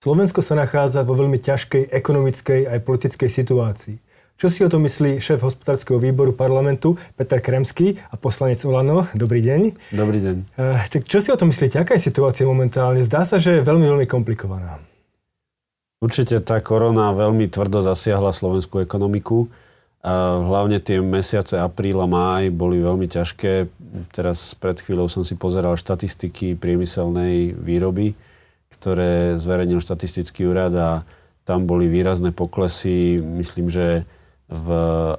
Slovensko sa nachádza vo veľmi ťažkej ekonomickej aj politickej situácii. Čo si o tom myslí šéf hospodárskeho výboru parlamentu Peter Kremský a poslanec Olano? Dobrý deň. Dobrý deň. Uh, tak čo si o tom myslíte? Aká je situácia momentálne? Zdá sa, že je veľmi, veľmi komplikovaná. Určite tá korona veľmi tvrdo zasiahla slovenskú ekonomiku. Hlavne tie mesiace apríl a máj boli veľmi ťažké. Teraz pred chvíľou som si pozeral štatistiky priemyselnej výroby ktoré zverejnil štatistický úrad a tam boli výrazné poklesy. Myslím, že v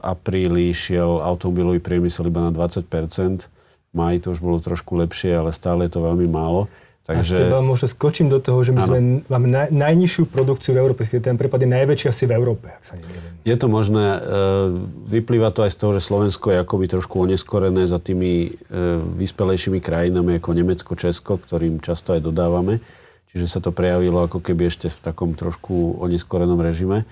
apríli šiel automobilový priemysel iba na 20 V maji to už bolo trošku lepšie, ale stále je to veľmi málo. Takže... A teba možno skočím do toho, že my ano. sme, máme naj, najnižšiu produkciu v Európe, ten prepad je najväčší asi v Európe, ak sa neviem. Je to možné, e, vyplýva to aj z toho, že Slovensko je akoby trošku oneskorené za tými e, vyspelejšími krajinami ako Nemecko, Česko, ktorým často aj dodávame. Čiže sa to prejavilo ako keby ešte v takom trošku oneskorenom režime.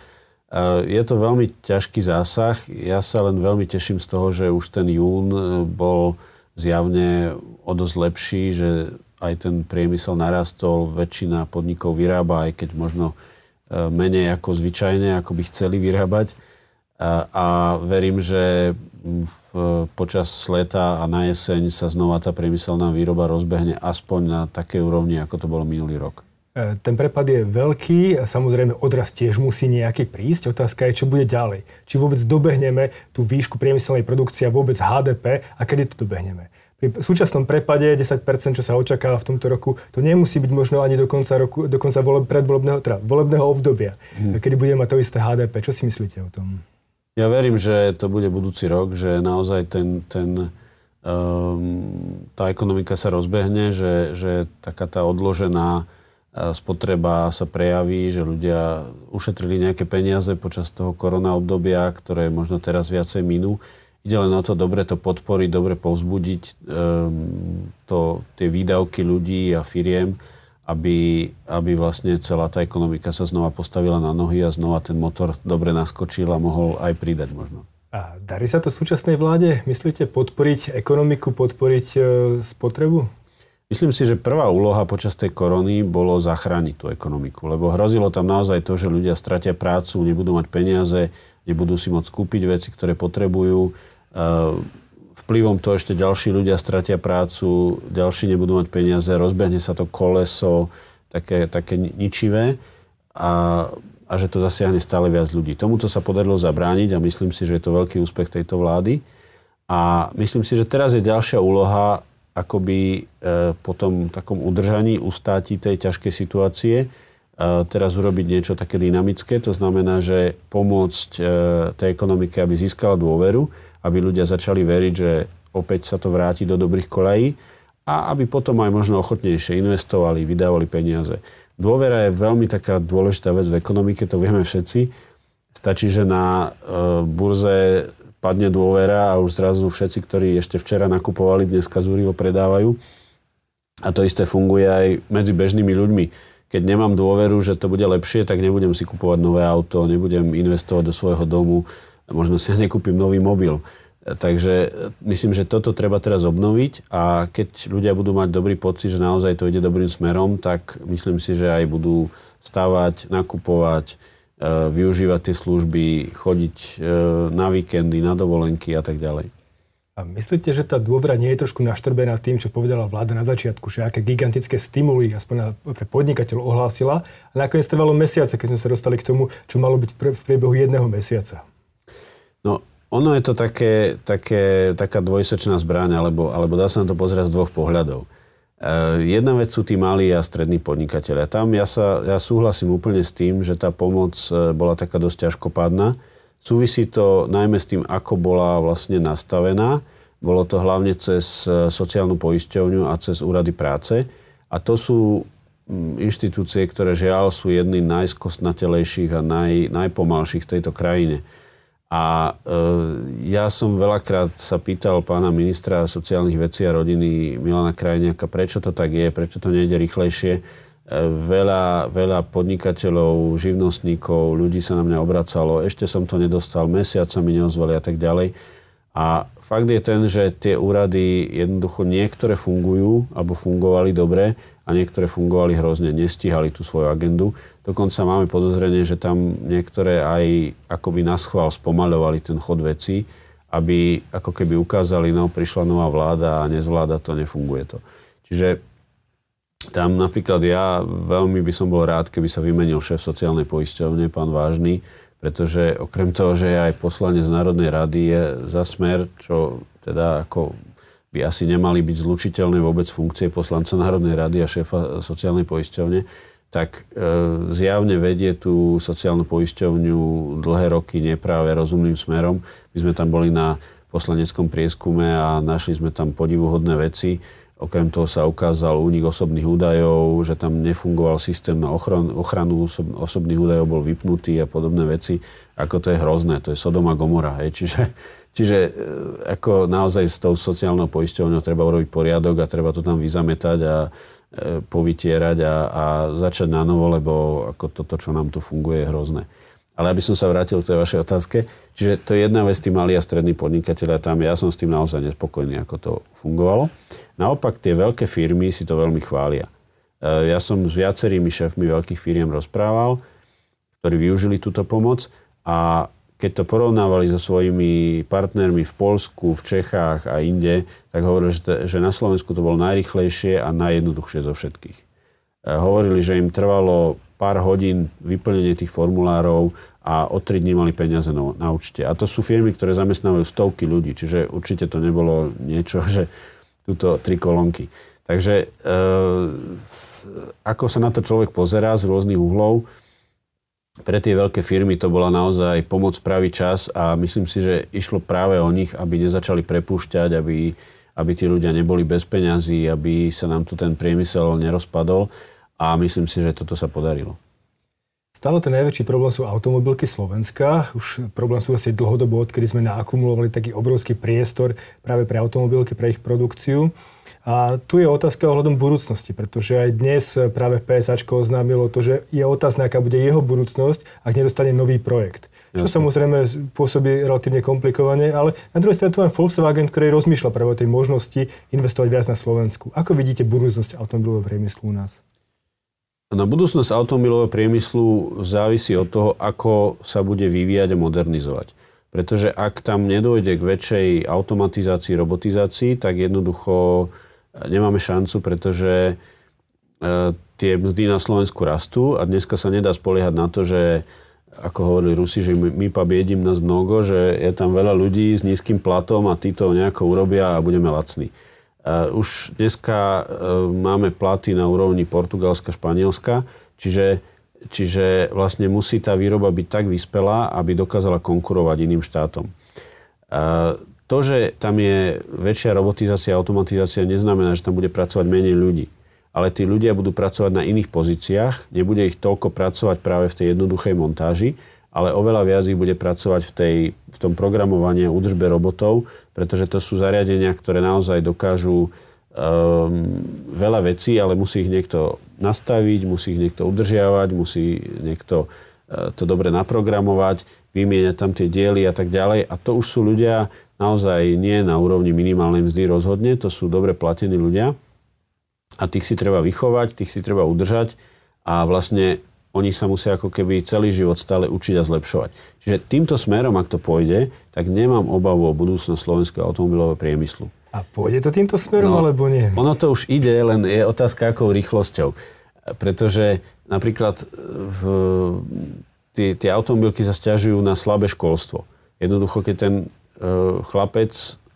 Je to veľmi ťažký zásah. Ja sa len veľmi teším z toho, že už ten jún e, bol zjavne o dosť lepší, že aj ten priemysel narastol, väčšina podnikov vyrába, aj keď možno e, menej ako zvyčajne, ako by chceli vyrábať. A, verím, že v, počas leta a na jeseň sa znova tá priemyselná výroba rozbehne aspoň na takej úrovni, ako to bolo minulý rok. E, ten prepad je veľký a samozrejme odraz tiež musí nejaký prísť. Otázka je, čo bude ďalej. Či vôbec dobehneme tú výšku priemyselnej produkcie a vôbec HDP a kedy to dobehneme. Pri súčasnom prepade 10%, čo sa očakáva v tomto roku, to nemusí byť možno ani do konca, roku, do konca predvolebného, teda volebného obdobia, hmm. kedy budeme mať to isté HDP. Čo si myslíte o tom? Ja verím, že to bude budúci rok, že naozaj ten, ten, um, tá ekonomika sa rozbehne, že, že taká tá odložená uh, spotreba sa prejaví, že ľudia ušetrili nejaké peniaze počas toho korona obdobia, ktoré možno teraz viacej minú. Ide len o to dobre to podporiť, dobre povzbudiť um, to, tie výdavky ľudí a firiem, aby, aby vlastne celá tá ekonomika sa znova postavila na nohy a znova ten motor dobre naskočil a mohol aj pridať možno. A darí sa to súčasnej vláde, myslíte, podporiť ekonomiku, podporiť e, spotrebu? Myslím si, že prvá úloha počas tej korony bolo zachrániť tú ekonomiku, lebo hrozilo tam naozaj to, že ľudia stratia prácu, nebudú mať peniaze, nebudú si môcť kúpiť veci, ktoré potrebujú. E, vplyvom to ešte ďalší ľudia stratia prácu, ďalší nebudú mať peniaze, rozbehne sa to koleso, také, také ničivé a, a že to zasiahne stále viac ľudí. Tomuto sa podarilo zabrániť a myslím si, že je to veľký úspech tejto vlády. A myslím si, že teraz je ďalšia úloha akoby e, po tom takom udržaní, ustáti tej ťažkej situácie, e, teraz urobiť niečo také dynamické. To znamená, že pomôcť e, tej ekonomike, aby získala dôveru, aby ľudia začali veriť, že opäť sa to vráti do dobrých kolají a aby potom aj možno ochotnejšie investovali, vydávali peniaze. Dôvera je veľmi taká dôležitá vec v ekonomike, to vieme všetci. Stačí, že na e, burze padne dôvera a už zrazu všetci, ktorí ešte včera nakupovali, dneska zúrivo predávajú. A to isté funguje aj medzi bežnými ľuďmi. Keď nemám dôveru, že to bude lepšie, tak nebudem si kupovať nové auto, nebudem investovať do svojho domu, možno si nekúpim nový mobil. Takže myslím, že toto treba teraz obnoviť a keď ľudia budú mať dobrý pocit, že naozaj to ide dobrým smerom, tak myslím si, že aj budú stávať, nakupovať, e, využívať tie služby, chodiť e, na víkendy, na dovolenky a tak ďalej. A myslíte, že tá dôvera nie je trošku naštrbená tým, čo povedala vláda na začiatku, že aké gigantické stimuly aspoň pre podnikateľov ohlásila a nakoniec trvalo mesiace, keď sme sa dostali k tomu, čo malo byť v priebehu jedného mesiaca? No, ono je to také, také, taká dvojsečná zbraň, alebo, alebo dá sa na to pozrieť z dvoch pohľadov. E, jedna vec sú tí malí a strední podnikatelia. Tam ja, sa, ja súhlasím úplne s tým, že tá pomoc e, bola taká dosť ťažkopádna. Súvisí to najmä s tým, ako bola vlastne nastavená. Bolo to hlavne cez e, sociálnu poisťovňu a cez úrady práce. A to sú inštitúcie, ktoré žiaľ sú jedným najskostnatelejších a naj, najpomalších v tejto krajine. A e, ja som veľakrát sa pýtal pána ministra sociálnych vecí a rodiny Milana Krajniaka, prečo to tak je, prečo to nejde rýchlejšie. E, veľa, veľa podnikateľov, živnostníkov, ľudí sa na mňa obracalo, ešte som to nedostal, mesiac sa mi neozvali a tak ďalej. A fakt je ten, že tie úrady jednoducho niektoré fungujú alebo fungovali dobre a niektoré fungovali hrozne, nestíhali tú svoju agendu. Dokonca máme podozrenie, že tam niektoré aj akoby na schvál spomaľovali ten chod veci, aby ako keby ukázali, no prišla nová vláda a nezvláda to, nefunguje to. Čiže tam napríklad ja veľmi by som bol rád, keby sa vymenil šéf sociálnej poisťovne, pán Vážny, pretože okrem toho, že je aj poslanec Národnej rady, je za smer, čo teda ako by asi nemali byť zlučiteľné vôbec funkcie poslanca Národnej rady a šéfa sociálnej poisťovne, tak e, zjavne vedie tú sociálnu poisťovňu dlhé roky nepráve rozumným smerom. My sme tam boli na poslaneckom prieskume a našli sme tam podivuhodné veci Okrem toho sa ukázal únik osobných údajov, že tam nefungoval systém na ochranu, ochranu osob, osobných údajov, bol vypnutý a podobné veci. Ako to je hrozné, to je Sodoma Gomora. Hej. Čiže, čiže e, ako naozaj s tou sociálnou poisťovňou treba urobiť poriadok a treba to tam vyzametať a e, povytierať a, a začať na novo, lebo ako toto, čo nám tu funguje, je hrozné. Ale aby som sa vrátil k tej vašej otázke, čiže to je jedna vec, tí malí a strední podnikatelia tam, ja som s tým naozaj nespokojný, ako to fungovalo. Naopak tie veľké firmy si to veľmi chvália. E, ja som s viacerými šéfmi veľkých firiem rozprával, ktorí využili túto pomoc a keď to porovnávali so svojimi partnermi v Polsku, v Čechách a inde, tak hovorili, že na Slovensku to bolo najrychlejšie a najjednoduchšie zo všetkých. E, hovorili, že im trvalo pár hodín vyplnenie tých formulárov a o 3 dní mali peniaze na, na účte. A to sú firmy, ktoré zamestnávajú stovky ľudí, čiže určite to nebolo niečo, že túto tri kolónky. Takže e, ako sa na to človek pozerá z rôznych uhlov, pre tie veľké firmy to bola naozaj pomoc pravý čas a myslím si, že išlo práve o nich, aby nezačali prepúšťať, aby, aby tí ľudia neboli bez peňazí, aby sa nám tu ten priemysel nerozpadol a myslím si, že toto sa podarilo. Stále ten najväčší problém sú automobilky Slovenska. Už problém sú asi dlhodobo, odkedy sme naakumulovali taký obrovský priestor práve pre automobilky, pre ich produkciu. A tu je otázka ohľadom budúcnosti, pretože aj dnes práve PSAčko oznámilo to, že je otázna, aká bude jeho budúcnosť, ak nedostane nový projekt. Čo Jasne. samozrejme pôsobí relatívne komplikovane, ale na druhej strane tu máme Volkswagen, ktorý rozmýšľa práve o tej možnosti investovať viac na Slovensku. Ako vidíte budúcnosť automobilového priemyslu u nás? Na budúcnosť automobilového priemyslu závisí od toho, ako sa bude vyvíjať a modernizovať. Pretože ak tam nedojde k väčšej automatizácii, robotizácii, tak jednoducho nemáme šancu, pretože e, tie mzdy na Slovensku rastú a dneska sa nedá spoliehať na to, že ako hovorili Rusi, že my pa biedim nás mnogo, že je tam veľa ľudí s nízkym platom a tí to nejako urobia a budeme lacní. Uh, už dneska uh, máme platy na úrovni Portugalska, Španielska, čiže, čiže vlastne musí tá výroba byť tak vyspelá, aby dokázala konkurovať iným štátom. To, že tam je väčšia robotizácia a automatizácia, neznamená, že tam bude pracovať menej ľudí. Ale tí ľudia budú pracovať na iných pozíciách, nebude ich toľko pracovať práve v tej jednoduchej montáži, ale oveľa viac ich bude pracovať v, tej, v tom programovaní a údržbe robotov, pretože to sú zariadenia, ktoré naozaj dokážu um, veľa vecí, ale musí ich niekto nastaviť, musí ich niekto udržiavať, musí niekto uh, to dobre naprogramovať, vymieňať tam tie diely a tak ďalej. A to už sú ľudia naozaj nie na úrovni minimálnej mzdy rozhodne, to sú dobre platení ľudia a tých si treba vychovať, tých si treba udržať a vlastne oni sa musia ako keby celý život stále učiť a zlepšovať. Čiže týmto smerom, ak to pôjde, tak nemám obavu o budúcnosť slovenského automobilového priemyslu. A pôjde to týmto smerom, no, alebo nie? Ono to už ide, len je otázka akou rýchlosťou. Pretože napríklad v, tie, tie automobilky sa stiažujú na slabé školstvo. Jednoducho, keď ten e, chlapec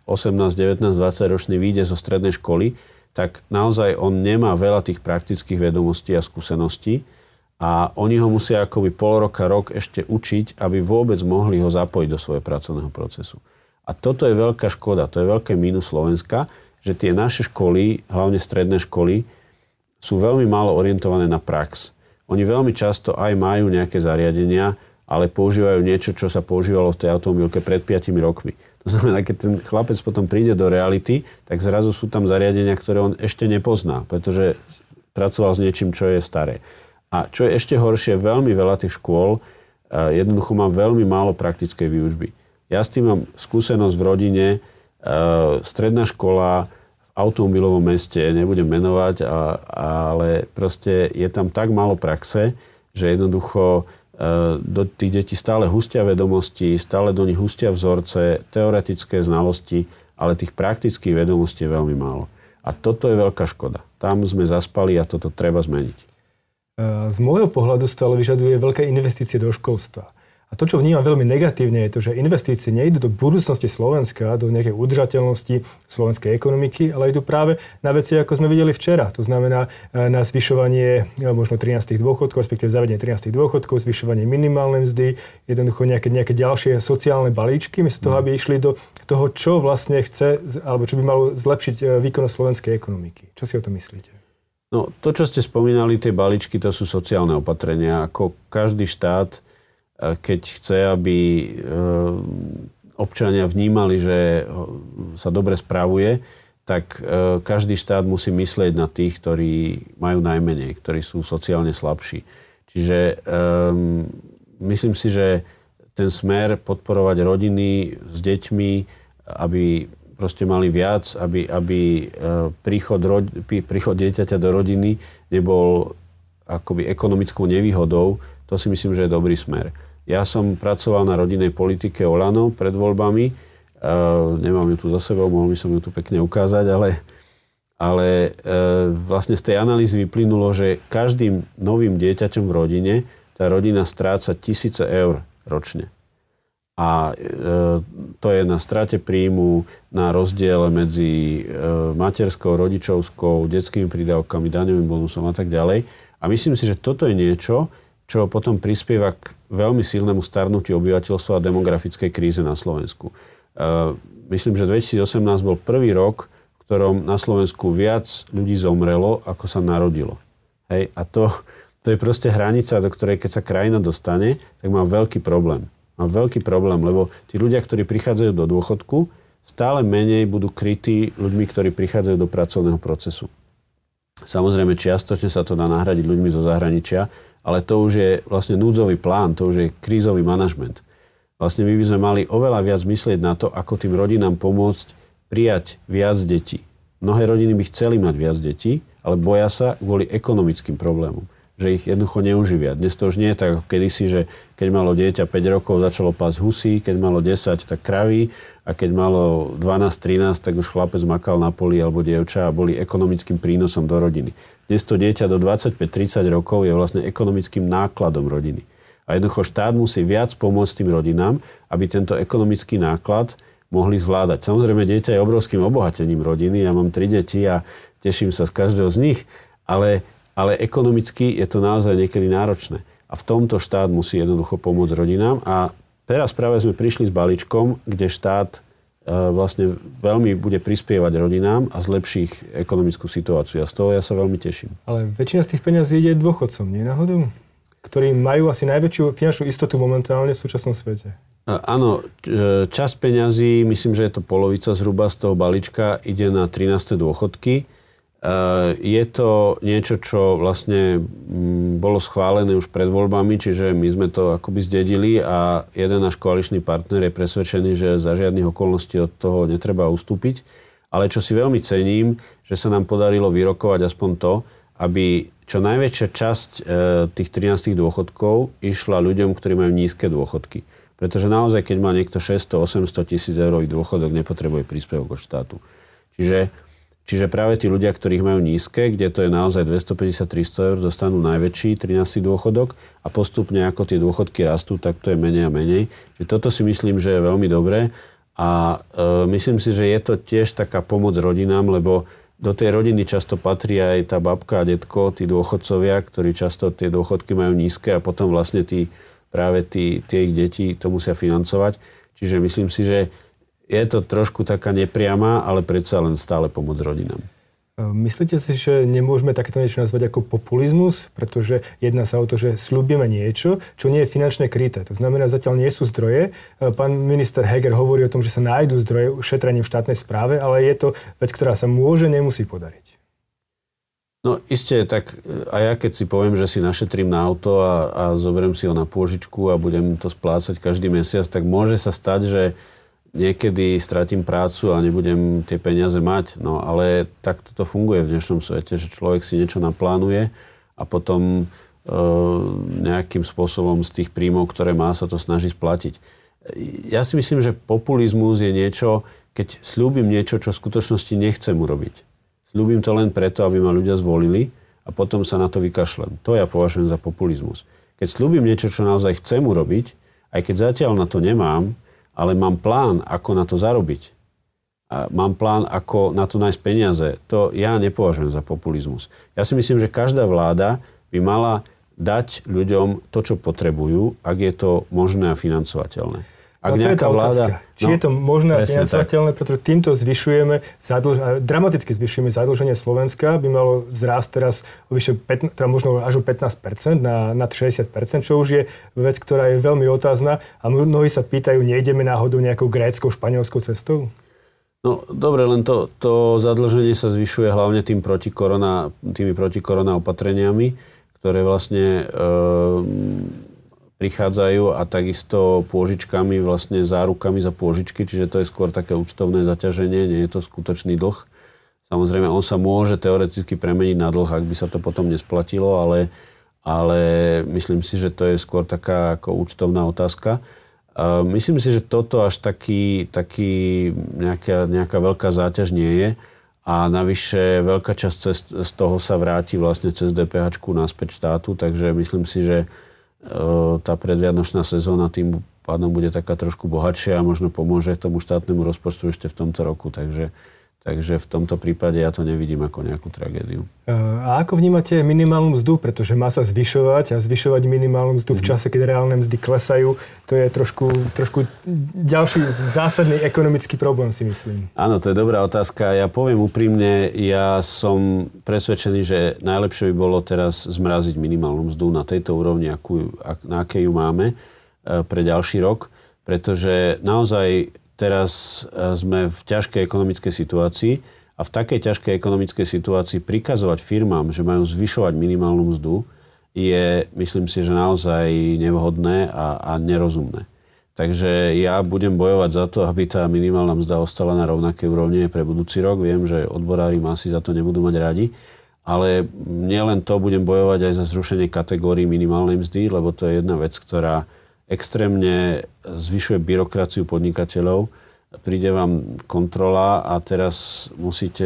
18, 19, 20 ročný vyjde zo strednej školy, tak naozaj on nemá veľa tých praktických vedomostí a skúseností a oni ho musia akoby pol roka, rok ešte učiť, aby vôbec mohli ho zapojiť do svojho pracovného procesu. A toto je veľká škoda, to je veľké mínus Slovenska, že tie naše školy, hlavne stredné školy, sú veľmi málo orientované na prax. Oni veľmi často aj majú nejaké zariadenia, ale používajú niečo, čo sa používalo v tej automobilke pred 5 rokmi. To znamená, keď ten chlapec potom príde do reality, tak zrazu sú tam zariadenia, ktoré on ešte nepozná, pretože pracoval s niečím, čo je staré. A čo je ešte horšie, veľmi veľa tých škôl eh, jednoducho má veľmi málo praktickej výučby. Ja s tým mám skúsenosť v rodine, e, stredná škola v automobilovom meste, nebudem menovať, ale proste je tam tak málo praxe, že jednoducho e, do tých detí stále hustia vedomosti, stále do nich hustia vzorce, teoretické znalosti, ale tých praktických vedomostí je veľmi málo. A toto je veľká škoda. Tam sme zaspali a toto treba zmeniť. E, z môjho pohľadu stále vyžaduje veľké investície do školstva. A to, čo vnímam veľmi negatívne, je to, že investície nejdu do budúcnosti Slovenska, do nejakej udržateľnosti slovenskej ekonomiky, ale idú práve na veci, ako sme videli včera. To znamená e, na zvyšovanie e, možno 13 dôchodkov, respektíve zavedenie 13 dôchodkov, zvyšovanie minimálnej mzdy, jednoducho nejaké, nejaké ďalšie sociálne balíčky, miesto toho, aby išli do toho, čo vlastne chce, alebo čo by malo zlepšiť e, výkonnosť slovenskej ekonomiky. Čo si o to myslíte? No, to, čo ste spomínali, tie balíčky, to sú sociálne opatrenia. Ako každý štát keď chce, aby e, občania vnímali, že sa dobre spravuje, tak e, každý štát musí myslieť na tých, ktorí majú najmenej, ktorí sú sociálne slabší. Čiže um, myslím si, že ten smer podporovať rodiny s deťmi, aby proste mali viac, aby, aby príchod, príchod dieťaťa do rodiny nebol akoby ekonomickou nevýhodou, to si myslím, že je dobrý smer. Ja som pracoval na rodinnej politike Olano pred voľbami. Uh, nemám ju tu za sebou, mohol by som ju tu pekne ukázať, ale, ale uh, vlastne z tej analýzy vyplynulo, že každým novým dieťaťom v rodine tá rodina stráca tisíce eur ročne. A e, to je na strate príjmu, na rozdiele medzi e, materskou, rodičovskou, detskými prídavkami, daňovým bonusom a tak ďalej. A myslím si, že toto je niečo, čo potom prispieva k veľmi silnému starnutiu obyvateľstva a demografickej kríze na Slovensku. E, myslím, že 2018 bol prvý rok, v ktorom na Slovensku viac ľudí zomrelo, ako sa narodilo. Hej? A to, to je proste hranica, do ktorej keď sa krajina dostane, tak má veľký problém. Má veľký problém, lebo tí ľudia, ktorí prichádzajú do dôchodku, stále menej budú krytí ľuďmi, ktorí prichádzajú do pracovného procesu. Samozrejme, čiastočne sa to dá nahradiť ľuďmi zo zahraničia, ale to už je vlastne núdzový plán, to už je krízový manažment. Vlastne my by sme mali oveľa viac myslieť na to, ako tým rodinám pomôcť prijať viac detí. Mnohé rodiny by chceli mať viac detí, ale boja sa kvôli ekonomickým problémom že ich jednoducho neuživia. Dnes to už nie je tak ako kedysi, že keď malo dieťa 5 rokov, začalo pásť husí, keď malo 10, tak kraví a keď malo 12-13, tak už chlapec makal na poli alebo dievča a boli ekonomickým prínosom do rodiny. Dnes to dieťa do 25-30 rokov je vlastne ekonomickým nákladom rodiny. A jednoducho štát musí viac pomôcť tým rodinám, aby tento ekonomický náklad mohli zvládať. Samozrejme, dieťa je obrovským obohatením rodiny. Ja mám tri deti a teším sa z každého z nich, ale ale ekonomicky je to naozaj niekedy náročné. A v tomto štát musí jednoducho pomôcť rodinám. A teraz práve sme prišli s balíčkom, kde štát vlastne veľmi bude prispievať rodinám a zlepší ich ekonomickú situáciu. A z toho ja sa veľmi teším. Ale väčšina z tých peniazí ide dôchodcom, nie náhodou? Ktorí majú asi najväčšiu finančnú istotu momentálne v súčasnom svete. Áno, e, časť peňazí, myslím, že je to polovica zhruba z toho balíčka, ide na 13. dôchodky. Eh, je to niečo, čo vlastne mm, bolo schválené už pred voľbami, čiže my sme to akoby zdedili a jeden náš koaličný partner je presvedčený, že za žiadnych okolností od toho netreba ustúpiť. Ale čo si veľmi cením, že sa nám podarilo vyrokovať aspoň to, aby čo najväčšia časť eh, tých 13 dôchodkov išla ľuďom, ktorí majú nízke dôchodky. Pretože naozaj, keď má niekto 600-800 tisíc eurový dôchodok, nepotrebuje príspevok od štátu. Čiže Čiže práve tí ľudia, ktorých majú nízke, kde to je naozaj 250-300 eur, dostanú najväčší 13. dôchodok a postupne ako tie dôchodky rastú, tak to je menej a menej. Čiže toto si myslím, že je veľmi dobré a e, myslím si, že je to tiež taká pomoc rodinám, lebo do tej rodiny často patrí aj tá babka a detko, tí dôchodcovia, ktorí často tie dôchodky majú nízke a potom vlastne tí, práve tí, tie ich deti to musia financovať. Čiže myslím si, že je to trošku taká nepriama, ale predsa len stále pomoc rodinám. E, myslíte si, že nemôžeme takéto niečo nazvať ako populizmus, pretože jedná sa o to, že slúbime niečo, čo nie je finančne kryté. To znamená, zatiaľ nie sú zdroje. E, pán minister Heger hovorí o tom, že sa nájdú zdroje šetrením v štátnej správe, ale je to vec, ktorá sa môže, nemusí podariť. No isté, tak a ja keď si poviem, že si našetrím na auto a, a zoberiem si ho na pôžičku a budem to splácať každý mesiac, tak môže sa stať, že niekedy stratím prácu a nebudem tie peniaze mať. No ale tak to funguje v dnešnom svete, že človek si niečo naplánuje a potom e, nejakým spôsobom z tých príjmov, ktoré má, sa to snaží splatiť. Ja si myslím, že populizmus je niečo, keď slúbim niečo, čo v skutočnosti nechcem urobiť Ľúbim to len preto, aby ma ľudia zvolili a potom sa na to vykašlem. To ja považujem za populizmus. Keď slúbim niečo, čo naozaj chcem urobiť, aj keď zatiaľ na to nemám, ale mám plán, ako na to zarobiť, a mám plán, ako na to nájsť peniaze, to ja nepovažujem za populizmus. Ja si myslím, že každá vláda by mala dať ľuďom to, čo potrebujú, ak je to možné a financovateľné. Ak no, to je tá vláda, Či no, je to možné a financovateľné, pretože týmto zvyšujeme, zadlž- dramaticky zvyšujeme zadlženie Slovenska, by malo vzrásť teraz o vyše 15, teda možno až o 15% na, na 60%, čo už je vec, ktorá je veľmi otázna. A mnohí sa pýtajú, nejdeme náhodou nejakou gréckou, španielskou cestou? No dobre, len to, to zadlženie sa zvyšuje hlavne tým protikorona, tými protikorona opatreniami, ktoré vlastne e, prichádzajú a takisto pôžičkami, vlastne zárukami za pôžičky, čiže to je skôr také účtovné zaťaženie, nie je to skutočný dlh. Samozrejme, on sa môže teoreticky premeniť na dlh, ak by sa to potom nesplatilo, ale, ale myslím si, že to je skôr taká ako účtovná otázka. Myslím si, že toto až taký, taký nejaká, nejaká veľká záťaž nie je a navyše veľká časť z toho sa vráti vlastne cez DPH naspäť štátu, takže myslím si, že tá predvianočná sezóna tým pádom bude taká trošku bohatšia a možno pomôže tomu štátnemu rozpočtu ešte v tomto roku. Takže Takže v tomto prípade ja to nevidím ako nejakú tragédiu. A ako vnímate minimálnu mzdu? Pretože má sa zvyšovať a zvyšovať minimálnu mzdu v mhm. čase, keď reálne mzdy klesajú, to je trošku, trošku ďalší zásadný ekonomický problém, si myslím. Áno, to je dobrá otázka. Ja poviem úprimne, ja som presvedčený, že najlepšie by bolo teraz zmraziť minimálnu mzdu na tejto úrovni, akú, na akej ju máme e, pre ďalší rok, pretože naozaj teraz e, sme v ťažkej ekonomickej situácii a v takej ťažkej ekonomickej situácii prikazovať firmám, že majú zvyšovať minimálnu mzdu, je, myslím si, že naozaj nevhodné a, a nerozumné. Takže ja budem bojovať za to, aby tá minimálna mzda ostala na rovnaké úrovni pre budúci rok. Viem, že odborári asi za to nebudú mať radi, ale nielen to budem bojovať aj za zrušenie kategórií minimálnej mzdy, lebo to je jedna vec, ktorá extrémne zvyšuje byrokraciu podnikateľov. Príde vám kontrola a teraz musíte,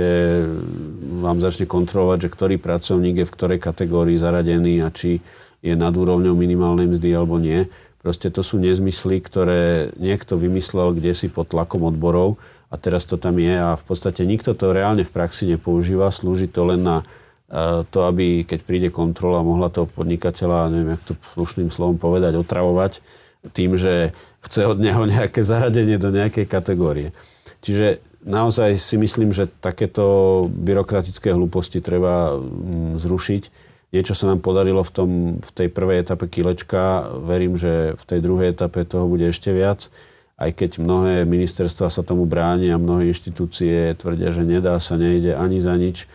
vám začne kontrolovať, že ktorý pracovník je v ktorej kategórii zaradený a či je nad úrovňou minimálnej mzdy alebo nie. Proste to sú nezmysly, ktoré niekto vymyslel kde si pod tlakom odborov a teraz to tam je a v podstate nikto to reálne v praxi nepoužíva. Slúži to len na to, aby keď príde kontrola, mohla toho podnikateľa, neviem, jak to slušným slovom povedať, otravovať tým, že chce od neho nejaké zaradenie do nejakej kategórie. Čiže naozaj si myslím, že takéto byrokratické hlúposti treba mm, zrušiť. Niečo sa nám podarilo v, tom, v tej prvej etape kilečka. Verím, že v tej druhej etape toho bude ešte viac. Aj keď mnohé ministerstva sa tomu bránia mnohé inštitúcie tvrdia, že nedá sa, nejde ani za nič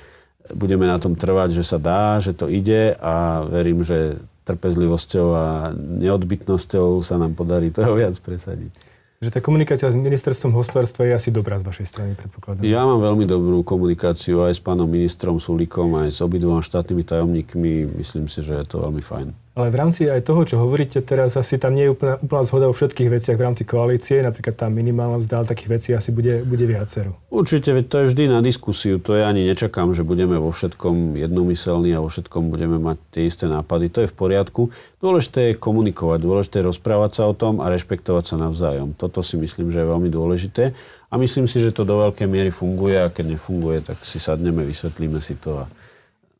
budeme na tom trvať, že sa dá, že to ide a verím, že trpezlivosťou a neodbytnosťou sa nám podarí toho viac presadiť. Že tá komunikácia s ministerstvom hospodárstva je asi dobrá z vašej strany, predpokladám. Ja mám veľmi dobrú komunikáciu aj s pánom ministrom Sulikom, aj s obidvoma štátnymi tajomníkmi. Myslím si, že je to veľmi fajn. Ale v rámci aj toho, čo hovoríte teraz, asi tam nie je úplná, úplná zhoda o všetkých veciach v rámci koalície, napríklad tá minimálna vzda, takých vecí asi bude, bude viacero. Určite, to je vždy na diskusiu, to ja ani nečakám, že budeme vo všetkom jednomyselní a vo všetkom budeme mať tie isté nápady, to je v poriadku. Dôležité je komunikovať, dôležité je rozprávať sa o tom a rešpektovať sa navzájom. Toto si myslím, že je veľmi dôležité a myslím si, že to do veľkej miery funguje a keď nefunguje, tak si sadneme, vysvetlíme si to a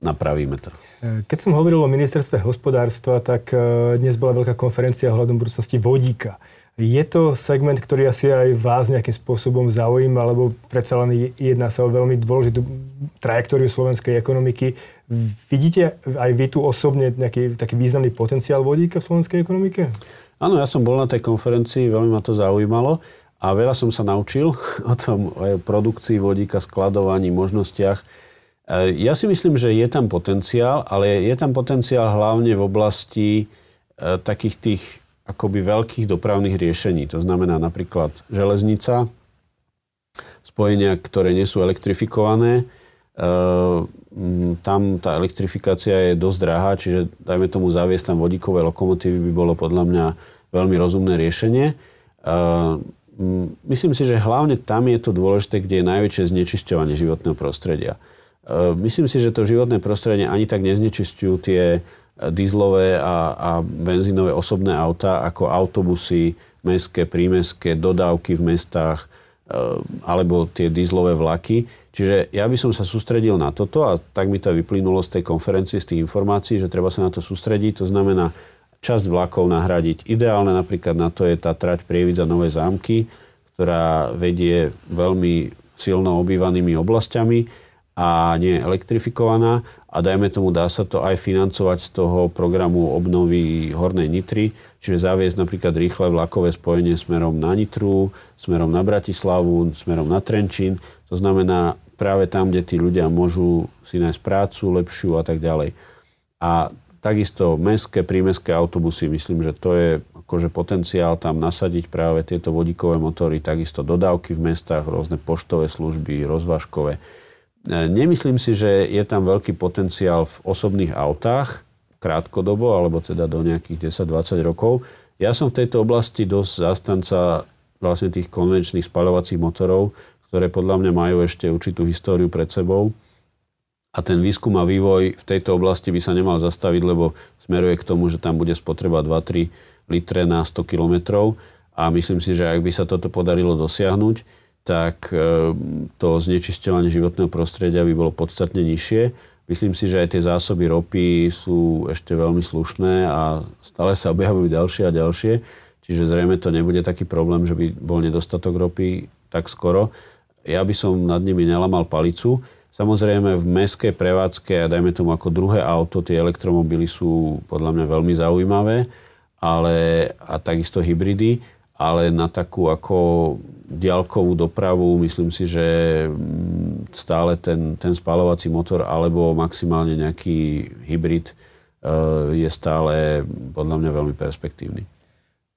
napravíme to. E, keď som hovoril o ministerstve hospodárstva, tak e, dnes bola veľká konferencia ohľadom budúcnosti vodíka. Je to segment, ktorý asi aj vás nejakým spôsobom zaujíma, alebo predsa len jedná sa o veľmi dôležitú trajektóriu slovenskej ekonomiky. Vidíte aj vy tu osobne nejaký taký významný potenciál vodíka v slovenskej ekonomike? Áno, ja som bol na tej konferencii, veľmi ma to zaujímalo a veľa som sa naučil o tom o produkcii vodíka, skladovaní, možnostiach Ja si myslím, že je tam potenciál, ale je tam potenciál hlavne v oblasti e, takých tých akoby veľkých dopravných riešení. To znamená napríklad železnica, spojenia, ktoré nie sú elektrifikované. E, tam tá elektrifikácia je dosť drahá, čiže dajme tomu zaviesť tam vodíkové lokomotívy by bolo podľa mňa veľmi rozumné riešenie. E, myslím si, že hlavne tam je to dôležité, kde je najväčšie znečisťovanie životného prostredia. E, myslím si, že to životné prostredie ani tak neznečisťujú tie dízlové a, a benzínové osobné auta ako autobusy, mestské, prímestské, dodávky v mestách e, alebo tie dízlové vlaky. Čiže ja by som sa sústredil na toto a tak mi to vyplynulo z tej konferencie, z tých informácií, že treba sa na to sústrediť. To znamená časť vlakov nahradiť. Ideálne napríklad na to je tá trať Prievidza Nové zámky, ktorá vedie veľmi silno obývanými oblastiami a nie je elektrifikovaná a dajme tomu, dá sa to aj financovať z toho programu obnovy Hornej Nitry, čiže zaviesť napríklad rýchle vlakové spojenie smerom na Nitru, smerom na Bratislavu, smerom na Trenčín. To znamená práve tam, kde tí ľudia môžu si nájsť prácu lepšiu a tak ďalej. A takisto mestské, prímestské autobusy, myslím, že to je akože potenciál tam nasadiť práve tieto vodíkové motory, takisto dodávky v mestách, rôzne poštové služby, rozvážkové nemyslím si, že je tam veľký potenciál v osobných autách, krátkodobo, alebo teda do nejakých 10-20 rokov. Ja som v tejto oblasti dosť zastanca vlastne tých konvenčných spaľovacích motorov, ktoré podľa mňa majú ešte určitú históriu pred sebou. A ten výskum a vývoj v tejto oblasti by sa nemal zastaviť, lebo smeruje k tomu, že tam bude spotreba 2-3 litre na 100 kilometrov. A myslím si, že ak by sa toto podarilo dosiahnuť, tak e, to znečisťovanie životného prostredia by bolo podstatne nižšie. Myslím si, že aj tie zásoby ropy sú ešte veľmi slušné a stále sa objavujú ďalšie a ďalšie. Čiže zrejme to nebude taký problém, že by bol nedostatok ropy tak skoro. Ja by som nad nimi nelamal palicu. Samozrejme v meskej prevádzke a dajme tomu ako druhé auto, tie elektromobily sú podľa mňa veľmi zaujímavé, ale a takisto hybridy, ale na takú ako diaľkovú dopravu, myslím si, že mm, stále ten, ten spalovací motor alebo maximálne nejaký hybrid e, je stále podľa mňa veľmi perspektívny.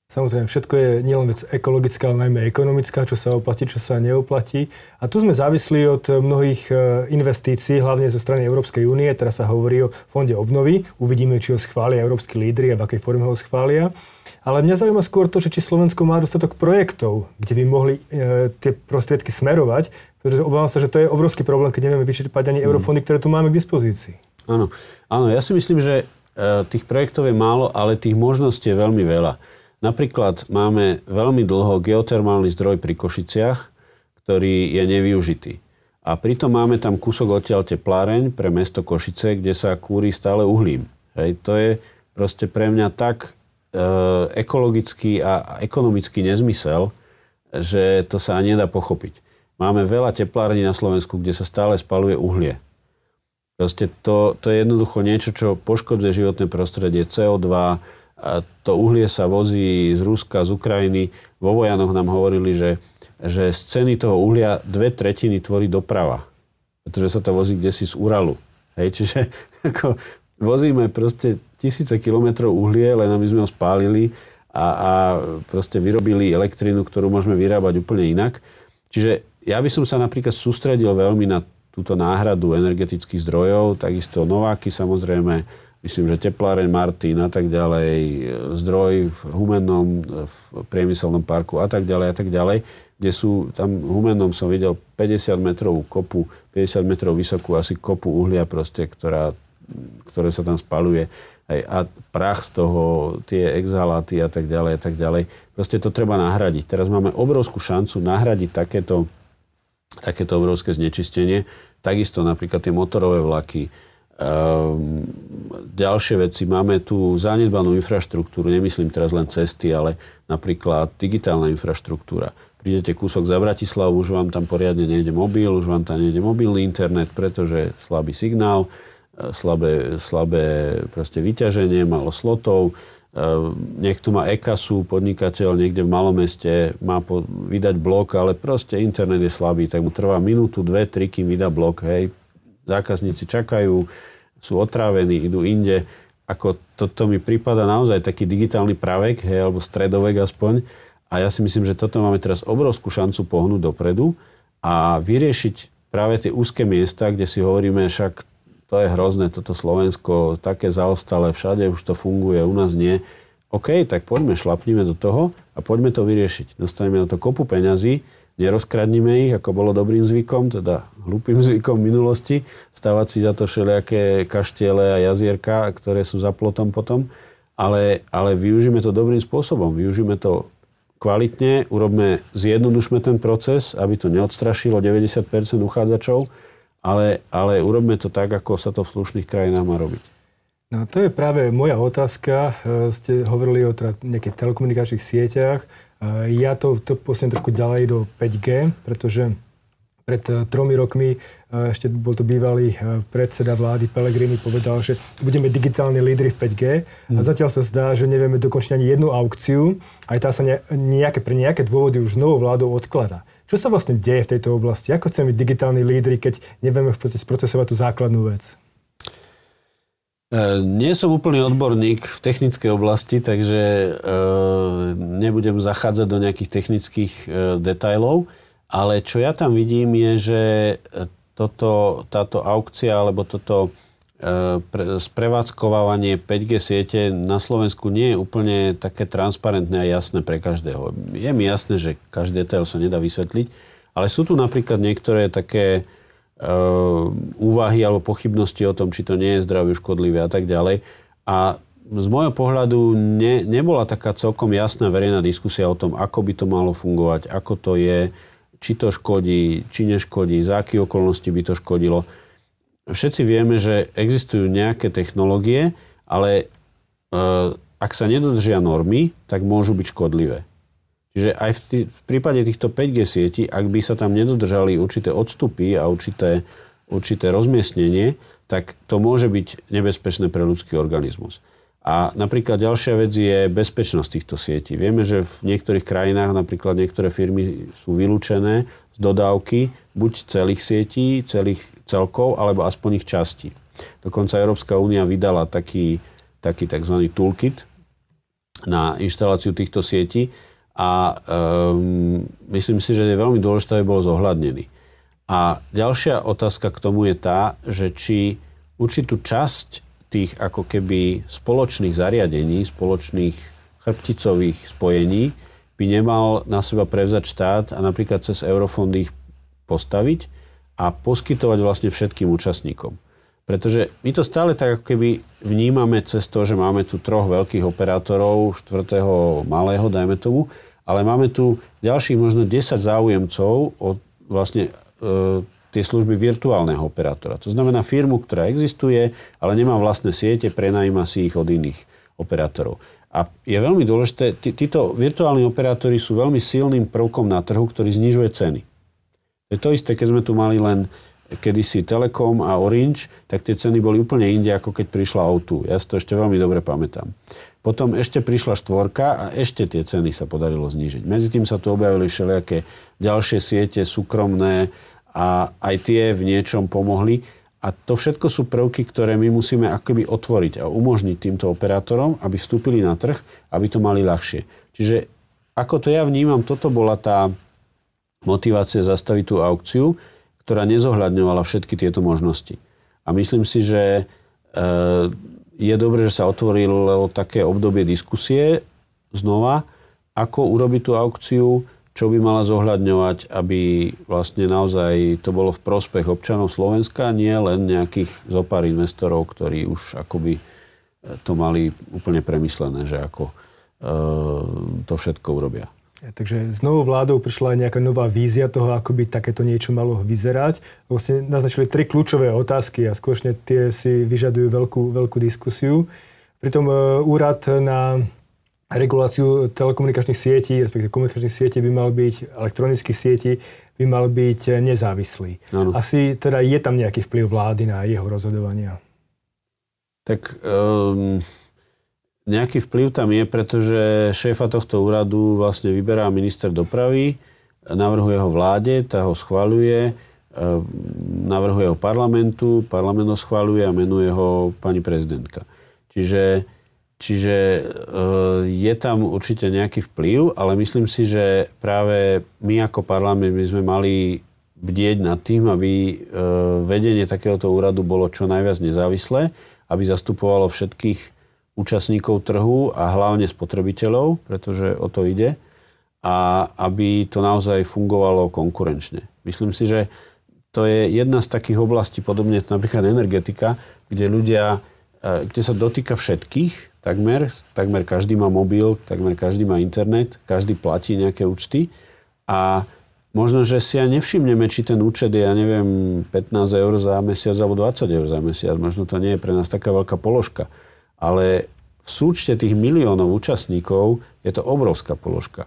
Samozrejme, všetko je nielen vec ekologická, ale najmä ekonomická, čo sa oplatí, čo sa neoplatí. A tu sme závislí od mnohých e, investícií, hlavne zo strany Európskej únie. Teraz sa hovorí o fonde obnovy. Uvidíme, či ho schvália európsky lídry a v akej forme ho schvália. Ale mňa zaujíma skôr to, že či Slovensko má dostatok projektov, kde by mohli e, tie prostriedky smerovať, pretože obávam sa, že to je obrovský problém, keď nevieme vyčerpať ani mm. eurofondy, ktoré tu máme k dispozícii. Áno, áno ja si myslím, že e, tých projektov je málo, ale tých možností je veľmi veľa. Napríklad máme veľmi dlho geotermálny zdroj pri Košiciach, ktorý je nevyužitý. A pritom máme tam kúsok odtiaľ tepláreň pre mesto Košice, kde sa kúri stále uhlím. Hej, to je proste pre mňa tak ekologický a ekonomický nezmysel, že to sa nedá pochopiť. Máme veľa teplární na Slovensku, kde sa stále spaluje uhlie. Proste to, to je jednoducho niečo, čo poškodzuje životné prostredie, CO2, a to uhlie sa vozí z Ruska, z Ukrajiny. Vo Vojanoch nám hovorili, že, že z ceny toho uhlia dve tretiny tvorí doprava. Pretože sa to vozí kde si z Uralu. Hej, čiže ako, vozíme proste tisíce kilometrov uhlie, len aby sme ho spálili a, a proste vyrobili elektrínu, ktorú môžeme vyrábať úplne inak. Čiže ja by som sa napríklad sústredil veľmi na túto náhradu energetických zdrojov, takisto Nováky samozrejme, myslím, že tepláreň Martin a tak ďalej, zdroj v Humennom, v priemyselnom parku a tak ďalej a tak ďalej, kde sú, tam v Humennom som videl 50 metrovú kopu, 50 metrov vysokú asi kopu uhlia proste, ktorá ktoré sa tam spaluje, aj, a prach z toho, tie exhaláty a tak ďalej a tak ďalej. Proste to treba nahradiť. Teraz máme obrovskú šancu nahradiť takéto, takéto obrovské znečistenie. Takisto napríklad tie motorové vlaky, Um, ďalšie veci. Máme tu zanedbanú infraštruktúru, nemyslím teraz len cesty, ale napríklad digitálna infraštruktúra. Prídete kúsok za Bratislavu, už vám tam poriadne nejde mobil, už vám tam nejde mobilný internet, pretože slabý signál slabé, slabé proste vyťaženie, malo slotov. E, niekto má EKASu, podnikateľ niekde v malom meste má po, vydať blok, ale proste internet je slabý, tak mu trvá minútu, dve, tri, kým vydá blok, hej. zákazníci čakajú, sú otrávení, idú inde. Ako toto mi prípada naozaj taký digitálny pravek, hej, alebo stredovek aspoň. A ja si myslím, že toto máme teraz obrovskú šancu pohnúť dopredu a vyriešiť práve tie úzke miesta, kde si hovoríme, však to je hrozné, toto Slovensko, také zaostalé, všade už to funguje, u nás nie. OK, tak poďme, šlapnime do toho a poďme to vyriešiť. Dostaneme na to kopu peňazí, nerozkradnime ich, ako bolo dobrým zvykom, teda hlupým zvykom minulosti, stavať si za to všelijaké kaštiele a jazierka, ktoré sú za plotom potom, ale, ale využíme to dobrým spôsobom, využíme to kvalitne, urobme, zjednodušme ten proces, aby to neodstrašilo 90% uchádzačov, ale, ale urobme to tak, ako sa to v slušných krajinách má robiť. No to je práve moja otázka. E, ste hovorili o teda nejakých telekomunikačných sieťach. Ja to, to posuniem trošku ďalej do 5G, pretože pred eh, tromi rokmi ešte bol to bývalý predseda vlády Pellegrini povedal, že budeme digitálni lídry v 5G a hmm. zatiaľ sa zdá, že nevieme dokončiť ani jednu aukciu aj tá sa nejaké, pre nejaké dôvody už novou vládou odklada. Čo sa vlastne deje v tejto oblasti? Ako chceme byť digitálni lídry, keď nevieme v podstate sprocesovať tú základnú vec? E, nie som úplný odborník v technickej oblasti, takže e, nebudem zachádzať do nejakých technických e, detajlov, ale čo ja tam vidím je, že toto, táto aukcia alebo toto sprevádzkovávanie 5G siete na Slovensku nie je úplne také transparentné a jasné pre každého. Je mi jasné, že každý detail sa nedá vysvetliť, ale sú tu napríklad niektoré také Ehm, úvahy alebo pochybnosti o tom, či to nie je zdraviu škodlivé a tak ďalej. A z môjho pohľadu ne, nebola taká celkom jasná verejná diskusia o tom, ako by to malo fungovať, ako to je, či to škodí, či neškodí, za aké okolnosti by to škodilo. Všetci vieme, že existujú nejaké technológie, ale e, ak sa nedodržia normy, tak môžu byť škodlivé. Čiže aj v, tý, v prípade týchto 5G sietí, ak by sa tam nedodržali určité odstupy a určité, určité rozmiestnenie, tak to môže byť nebezpečné pre ľudský organizmus. A napríklad ďalšia vec je bezpečnosť týchto sietí. Vieme, že v niektorých krajinách napríklad niektoré firmy sú vylúčené z dodávky buď celých sietí, celých celkov, alebo aspoň ich častí. Dokonca Európska únia vydala taký, taký tzv. toolkit na inštaláciu týchto sietí, a um, myslím si, že je veľmi dôležité, aby bol zohľadnený. A ďalšia otázka k tomu je tá, že či určitú časť tých ako keby spoločných zariadení, spoločných chrbticových spojení by nemal na seba prevzať štát a napríklad cez eurofondy ich postaviť a poskytovať vlastne všetkým účastníkom. Pretože my to stále tak ako keby vnímame cez to, že máme tu troch veľkých operátorov, štvrtého malého, dajme tomu, ale máme tu ďalších možno 10 záujemcov o vlastne e, tie služby virtuálneho operátora. To znamená firmu, ktorá existuje, ale nemá vlastné siete, prenajíma si ich od iných operátorov. A je veľmi dôležité, tí, títo virtuálni operátori sú veľmi silným prvkom na trhu, ktorý znižuje ceny. Je to isté, keď sme tu mali len kedysi Telekom a Orange, tak tie ceny boli úplne inde, ako keď prišla O2. Ja si to ešte veľmi dobre pamätám. Potom ešte prišla štvorka a ešte tie ceny sa podarilo znížiť. Medzi tým sa tu objavili všelijaké ďalšie siete, súkromné a aj tie v niečom pomohli. A to všetko sú prvky, ktoré my musíme akoby otvoriť a umožniť týmto operátorom, aby vstúpili na trh, aby to mali ľahšie. Čiže ako to ja vnímam, toto bola tá motivácia zastaviť tú aukciu, ktorá nezohľadňovala všetky tieto možnosti. A myslím si, že e, je dobré, že sa otvorilo také obdobie diskusie znova, ako urobiť tú aukciu, čo by mala zohľadňovať, aby vlastne naozaj to bolo v prospech občanov Slovenska, nie len nejakých zopár investorov, ktorí už akoby e, to mali úplne premyslené, že ako e, to všetko urobia. Takže s novou vládou prišla aj nejaká nová vízia toho, ako by takéto niečo malo vyzerať. Vlastne naznačili tri kľúčové otázky a skutočne tie si vyžadujú veľkú, veľkú diskusiu. Pritom e, úrad na reguláciu telekomunikačných sietí, respektíve komunikačných sietí by mal byť, elektronických sietí by mal byť nezávislý. Ano. Asi teda je tam nejaký vplyv vlády na jeho rozhodovania. Tak um nejaký vplyv tam je, pretože šéfa tohto úradu vlastne vyberá minister dopravy, navrhuje ho vláde, tá ho schvaľuje, navrhuje ho parlamentu, parlament ho schváluje a menuje ho pani prezidentka. Čiže, čiže je tam určite nejaký vplyv, ale myslím si, že práve my ako parlament by sme mali bdieť nad tým, aby vedenie takéhoto úradu bolo čo najviac nezávislé, aby zastupovalo všetkých účastníkov trhu a hlavne spotrebiteľov, pretože o to ide, a aby to naozaj fungovalo konkurenčne. Myslím si, že to je jedna z takých oblastí, podobne napríklad energetika, kde ľudia, kde sa dotýka všetkých, takmer, takmer každý má mobil, takmer každý má internet, každý platí nejaké účty a možno, že si aj nevšimneme, či ten účet je, ja neviem, 15 eur za mesiac alebo 20 eur za mesiac. Možno to nie je pre nás taká veľká položka. Ale v súčte tých miliónov účastníkov je to obrovská položka.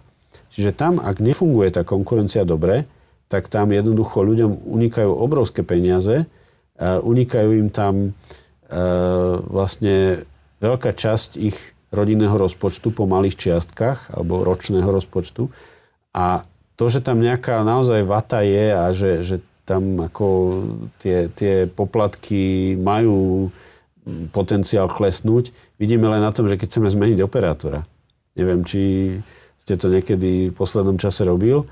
Čiže tam, ak nefunguje tá konkurencia dobre, tak tam jednoducho ľuďom unikajú obrovské peniaze, unikajú im tam e, vlastne veľká časť ich rodinného rozpočtu po malých čiastkách alebo ročného rozpočtu. A to, že tam nejaká naozaj vata je a že, že tam ako tie, tie poplatky majú potenciál klesnúť, vidíme len na tom, že keď chceme zmeniť operátora. Neviem, či ste to niekedy v poslednom čase robil,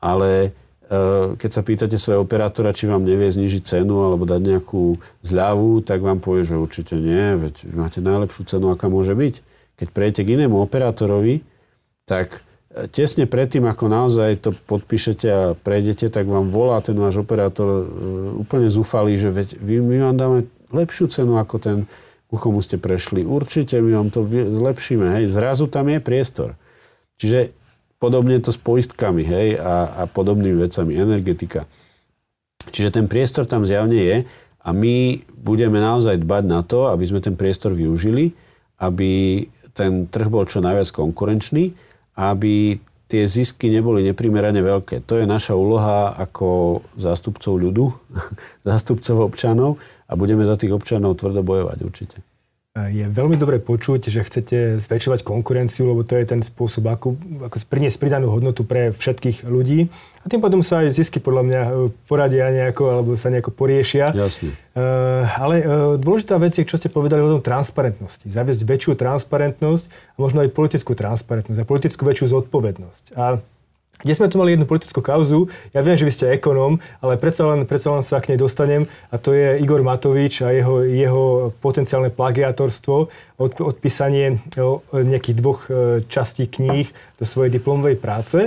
ale keď sa pýtate svojho operátora, či vám nevie znižiť cenu alebo dať nejakú zľavu, tak vám povie, že určite nie, veď máte najlepšiu cenu, aká môže byť. Keď prejete k inému operátorovi, tak e, tesne predtým, ako naozaj to podpíšete a prejdete, tak vám volá ten váš operátor e, úplne zúfalý, že veď my vám dáme lepšiu cenu ako ten, ku komu ste prešli. Určite my vám to zlepšíme. Hej. Zrazu tam je priestor. Čiže podobne to s poistkami hej, a, a podobnými vecami, energetika. Čiže ten priestor tam zjavne je a my budeme naozaj dbať na to, aby sme ten priestor využili, aby ten trh bol čo najviac konkurenčný, aby tie zisky neboli neprimerane veľké. To je naša úloha ako zástupcov ľudu, zástupcov občanov a budeme za tých občanov tvrdo bojovať určite. Je veľmi dobre počuť, že chcete zväčšovať konkurenciu, lebo to je ten spôsob, ako, ako priniesť pridanú hodnotu pre všetkých ľudí. A tým potom sa aj zisky podľa mňa e, poradia nejako, alebo sa nejako poriešia. Jasne. Uh, ale uh, dôležitá vec je, čo ste povedali o tom transparentnosti. Zaviesť väčšiu transparentnosť a možno aj politickú transparentnosť a politickú väčšiu zodpovednosť. A kde sme tu mali jednu politickú kauzu, ja viem, že vy ste ekonóm, ale predsa len, predsa len sa k nej dostanem a to je Igor Matovič a jeho, jeho potenciálne plagiátorstvo, od, odpísanie nejakých dvoch e, častí kníh do svojej diplomovej práce.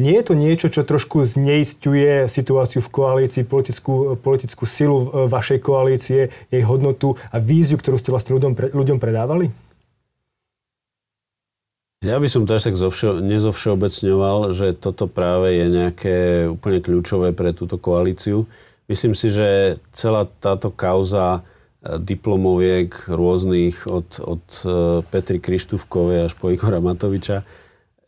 Nie je to niečo, čo trošku zneistuje situáciu v koalícii, politickú, politickú silu vašej koalície, jej hodnotu a víziu, ktorú ste vlastne ľuďom, ľuďom predávali? Ja by som to až tak nezovšeobecňoval, že toto práve je nejaké úplne kľúčové pre túto koalíciu. Myslím si, že celá táto kauza e, diplomoviek rôznych od, od e, Petry Krištúvkovej až po Igora Matoviča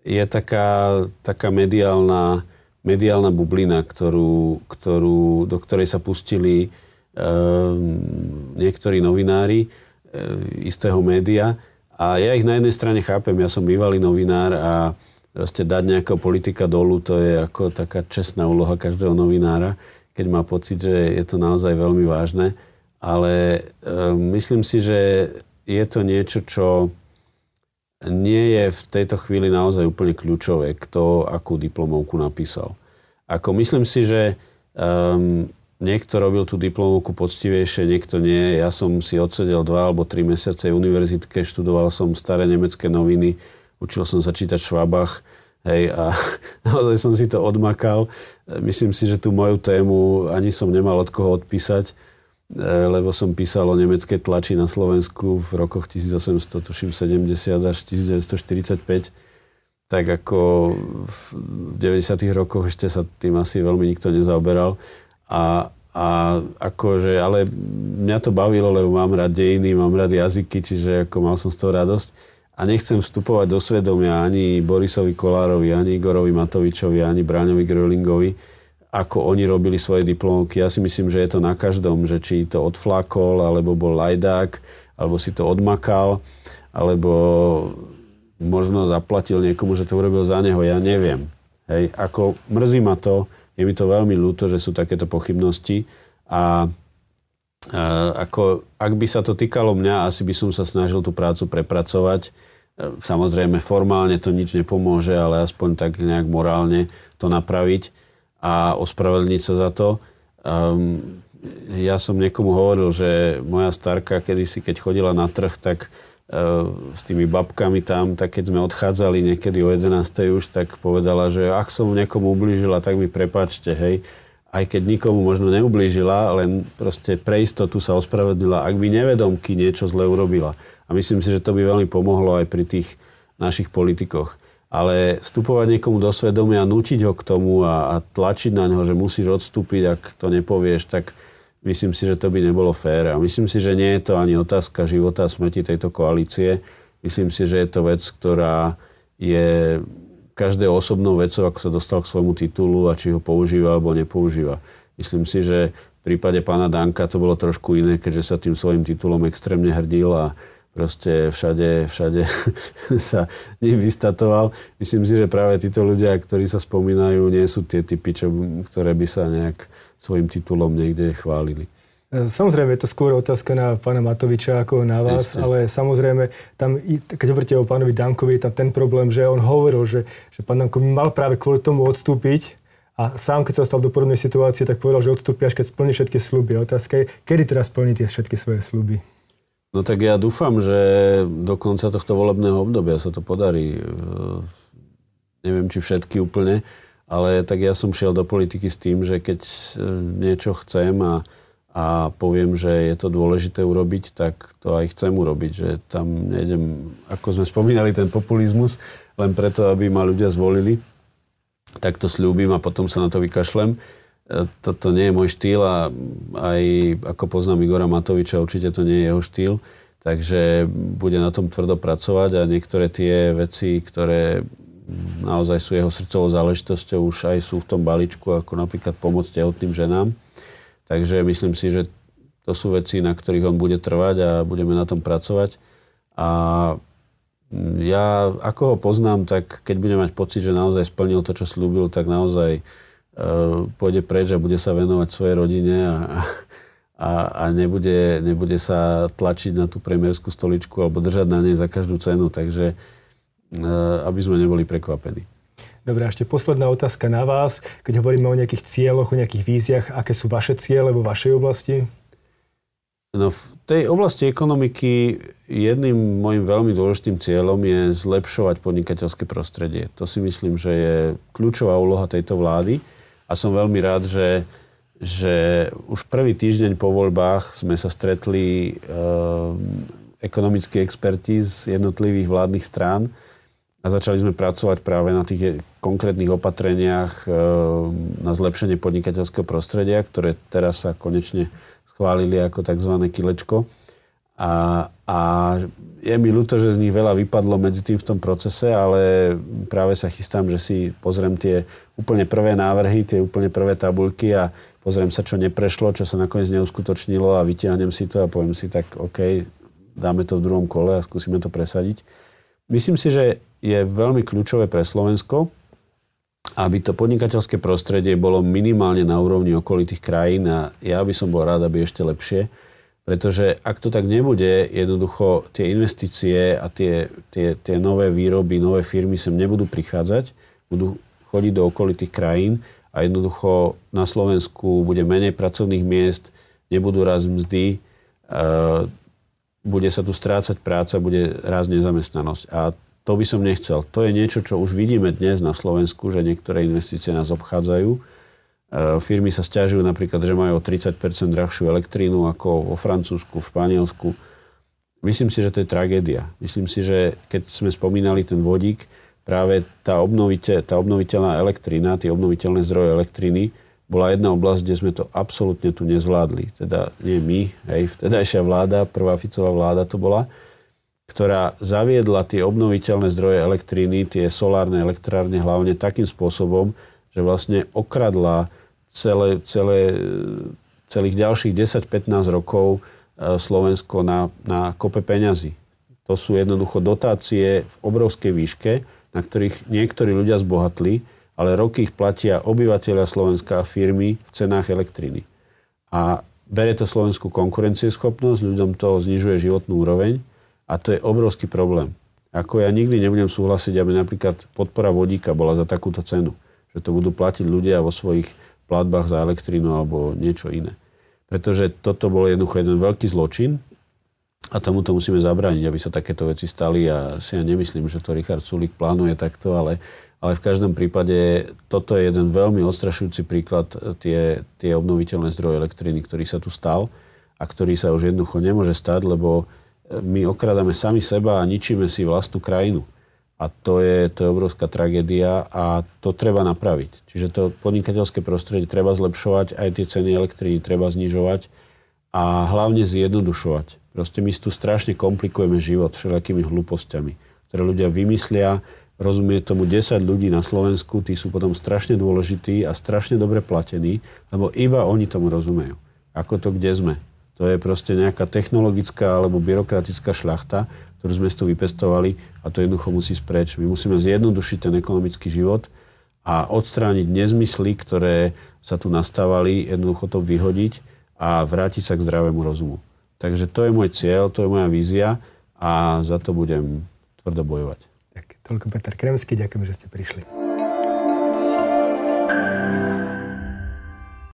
je taká, taká mediálna, mediálna bublina, ktorú, ktorú, do ktorej sa pustili um, niektorí novinári um, istého média a ja ich na jednej strane chápem, ja som bývalý novinár a proste dať nejakého politika dolu, to je ako taká čestná úloha každého novinára, keď má pocit, že je to naozaj veľmi vážne. Ale e, myslím si, že je to niečo, čo nie je v tejto chvíli naozaj úplne kľúčové, kto akú diplomovku napísal. Ako myslím si, že um, Niekto robil tú diplomovku poctivejšie, niekto nie. Ja som si odsedel dva alebo tri mesiace v univerzitke, študoval som staré nemecké noviny, učil som sa čítať Švabach, hej, a naozaj som si to odmakal. Myslím si, že tú moju tému ani som nemal od koho odpísať, e, lebo som písal o nemeckej tlači na Slovensku v rokoch 1870 až 1945 tak ako v 90. rokoch ešte sa tým asi veľmi nikto nezaoberal. A, a akože, ale mňa to bavilo, lebo mám rád dejiny, mám rád jazyky, čiže ako mal som z toho radosť. A nechcem vstupovať do svedomia ani Borisovi Kolárovi, ani Igorovi Matovičovi, ani Bráňovi Grölingovi, ako oni robili svoje diplomovky. Ja si myslím, že je to na každom, že či to odflakol, alebo bol lajdák, alebo si to odmakal, alebo možno zaplatil niekomu, že to urobil za neho, ja neviem. Hej, ako mrzí ma to, Je mi to veľmi ľúto, že sú takéto pochybnosti a ako, ak by sa to týkalo mňa, asi by som sa snažil tú prácu prepracovať. E, samozrejme, formálne to nič nepomôže, ale aspoň tak nejak morálne to napraviť a ospravedlniť sa za to. Um, ja som niekomu hovoril, že moja starka kedysi, keď chodila na trh, tak s tými babkami tam, tak keď sme odchádzali niekedy o 11. už, tak povedala, že ak som niekomu ublížila, tak mi prepáčte, hej aj keď nikomu možno neublížila, len proste pre istotu sa ospravedlila, ak by nevedomky niečo zle urobila. A myslím si, že to by veľmi pomohlo aj pri tých našich politikoch. Ale vstupovať niekomu do svedomia, nutiť ho k tomu a, a tlačiť na neho, že musíš odstúpiť, ak to nepovieš, tak myslím si, že to by nebolo fér. A myslím si, že nie je to ani otázka života a smrti tejto koalície. Myslím si, že je to vec, ktorá je každého osobnou vecou, ako sa dostal k svojmu titulu a či ho používa alebo nepoužíva. Myslím si, že v prípade pána Danka to bolo trošku iné, keďže sa tým svojim titulom extrémne hrdil a proste všade, všade sa ním vystatoval. Myslím si, že práve títo ľudia, ktorí sa spomínajú, nie sú tie typy, čo, ktoré by sa nejak svojim titulom niekde chválili. Samozrejme, je to skôr otázka na pána Matoviča ako na vás, Ešte. ale samozrejme, tam, keď hovoríte o pánovi Dankovi, tam ten problém, že on hovoril, že, že pán Danko mal práve kvôli tomu odstúpiť a sám, keď sa dostal do podobnej situácie, tak povedal, že odstúpi, až keď splní všetky sluby. Otázka je, kedy teraz splní tie všetky svoje sluby? No tak ja dúfam, že do konca tohto volebného obdobia sa to podarí. Neviem, či všetky úplne, ale tak ja som šiel do politiky s tým, že keď e, niečo chcem a a poviem, že je to dôležité urobiť, tak to aj chcem urobiť. Že tam nejdem, ako sme spomínali, ten populizmus, len preto, aby ma ľudia zvolili. Tak to slúbim a potom sa na to vykašlem. E, toto nie je môj štýl a aj ako poznám Igora Matoviča, určite to nie je jeho štýl. Takže bude na tom tvrdo pracovať a niektoré tie veci, ktoré naozaj sú jeho srdcovou záležitosťou, už aj sú v tom balíčku, ako napríklad pomoc tehotným ženám Takže myslím si, že to sú veci, na ktorých on bude trvať a budeme na tom pracovať. A ja, ako ho poznám, tak keď budem mať pocit, že naozaj splnil to, čo slúbil, tak naozaj uh, pôjde preč a bude sa venovať svojej rodine a, a, a nebude, nebude sa tlačiť na tú premiérskú stoličku alebo držať na nej za každú cenu. Takže aby sme neboli prekvapení. Dobre, a ešte posledná otázka na vás. Keď hovoríme o nejakých cieľoch, o nejakých víziach, aké sú vaše ciele vo vašej oblasti? No v tej oblasti ekonomiky jedným môjim veľmi dôležitým cieľom je zlepšovať podnikateľské prostredie. To si myslím, že je kľúčová úloha tejto vlády a som veľmi rád, že, že už prvý týždeň po voľbách sme sa stretli e, ekonomickí experti z jednotlivých vládnych strán a začali sme pracovať práve na tých konkrétnych opatreniach e, na zlepšenie podnikateľského prostredia, ktoré teraz sa konečne schválili ako tzv. kilečko. A, a je mi ľúto, že z nich veľa vypadlo medzi tým v tom procese, ale práve sa chystám, že si pozriem tie úplne prvé návrhy, tie úplne prvé tabulky a pozriem sa, čo neprešlo, čo sa nakoniec neuskutočnilo a vytiahnem si to a poviem si tak, OK, dáme to v druhom kole a skúsime to presadiť. Myslím si, že je veľmi kľúčové pre Slovensko, aby to podnikateľské prostredie bolo minimálne na úrovni okolitých krajín a ja by som bol rád, aby ešte lepšie. Pretože ak to tak nebude, jednoducho tie investície a tie, tie, tie nové výroby, nové firmy sem nebudú prichádzať, budú chodiť do okolitých krajín a jednoducho na Slovensku bude menej pracovných miest, nebudú raz mzdy, e, bude sa tu strácať práca, bude raz nezamestnanosť. A to by som nechcel. To je niečo, čo už vidíme dnes na Slovensku, že niektoré investície nás obchádzajú. E, firmy sa stiažujú napríklad, že majú o 30 drahšiu elektrínu ako vo Francúzsku, v Španielsku. Myslím si, že to je tragédia. Myslím si, že keď sme spomínali ten vodík, práve tá, obnovite, tá obnoviteľná elektrina, tie obnoviteľné zdroje elektriny, bola jedna oblasť, kde sme to absolútne tu nezvládli. Teda nie my, hej, vtedajšia vláda, prvá Ficová vláda to bola ktorá zaviedla tie obnoviteľné zdroje elektriny, tie solárne elektrárne hlavne takým spôsobom, že vlastne okradla celé, celé, celých ďalších 10-15 rokov e, Slovensko na, na kope peňazí. To sú jednoducho dotácie v obrovskej výške, na ktorých niektorí ľudia zbohatli ale roky ich platia obyvateľia Slovenska a firmy v cenách elektriny. A bere to Slovensku konkurencieschopnosť, ľuďom to znižuje životnú úroveň a to je obrovský problém. Ako ja nikdy nebudem súhlasiť, aby napríklad podpora vodíka bola za takúto cenu. Že to budú platiť ľudia vo svojich platbách za elektrínu alebo niečo iné. Pretože toto bol jednoducho jeden veľký zločin a tomuto musíme zabrániť, aby sa takéto veci stali a si ja nemyslím, že to Richard Sulik plánuje takto, ale ale v každom prípade toto je jeden veľmi odstrašujúci príklad e, tie, tie obnoviteľné zdroje elektriny, ktorý sa tu stal a ktorý sa už jednoducho nemôže stať, lebo e, my okradame sami seba a ničíme si vlastnú krajinu. A to je, to je obrovská tragédia a to treba napraviť. Čiže to podnikateľské prostredie treba zlepšovať, aj tie ceny elektriny treba znižovať a hlavne zjednodušovať. Proste my tu strašne komplikujeme život všelijakými hlúpostiami, ktoré ľudia vymyslia, rozumie tomu 10 ľudí na Slovensku, tí sú potom strašne dôležití a strašne dobre platení, lebo iba oni tomu rozumejú. Ako to, kde sme. To je proste nejaká technologická alebo byrokratická šľachta, ktorú sme tu vypestovali a to jednoducho musí spreč. My musíme zjednodušiť ten ekonomický život a odstrániť nezmysly, ktoré sa tu nastávali, jednoducho to vyhodiť a vrátiť sa k zdravému rozumu. Takže to je môj cieľ, to je moja vízia a za to budem tvrdo bojovať. Toľko Peter Kremský, ďakujem, že ste prišli.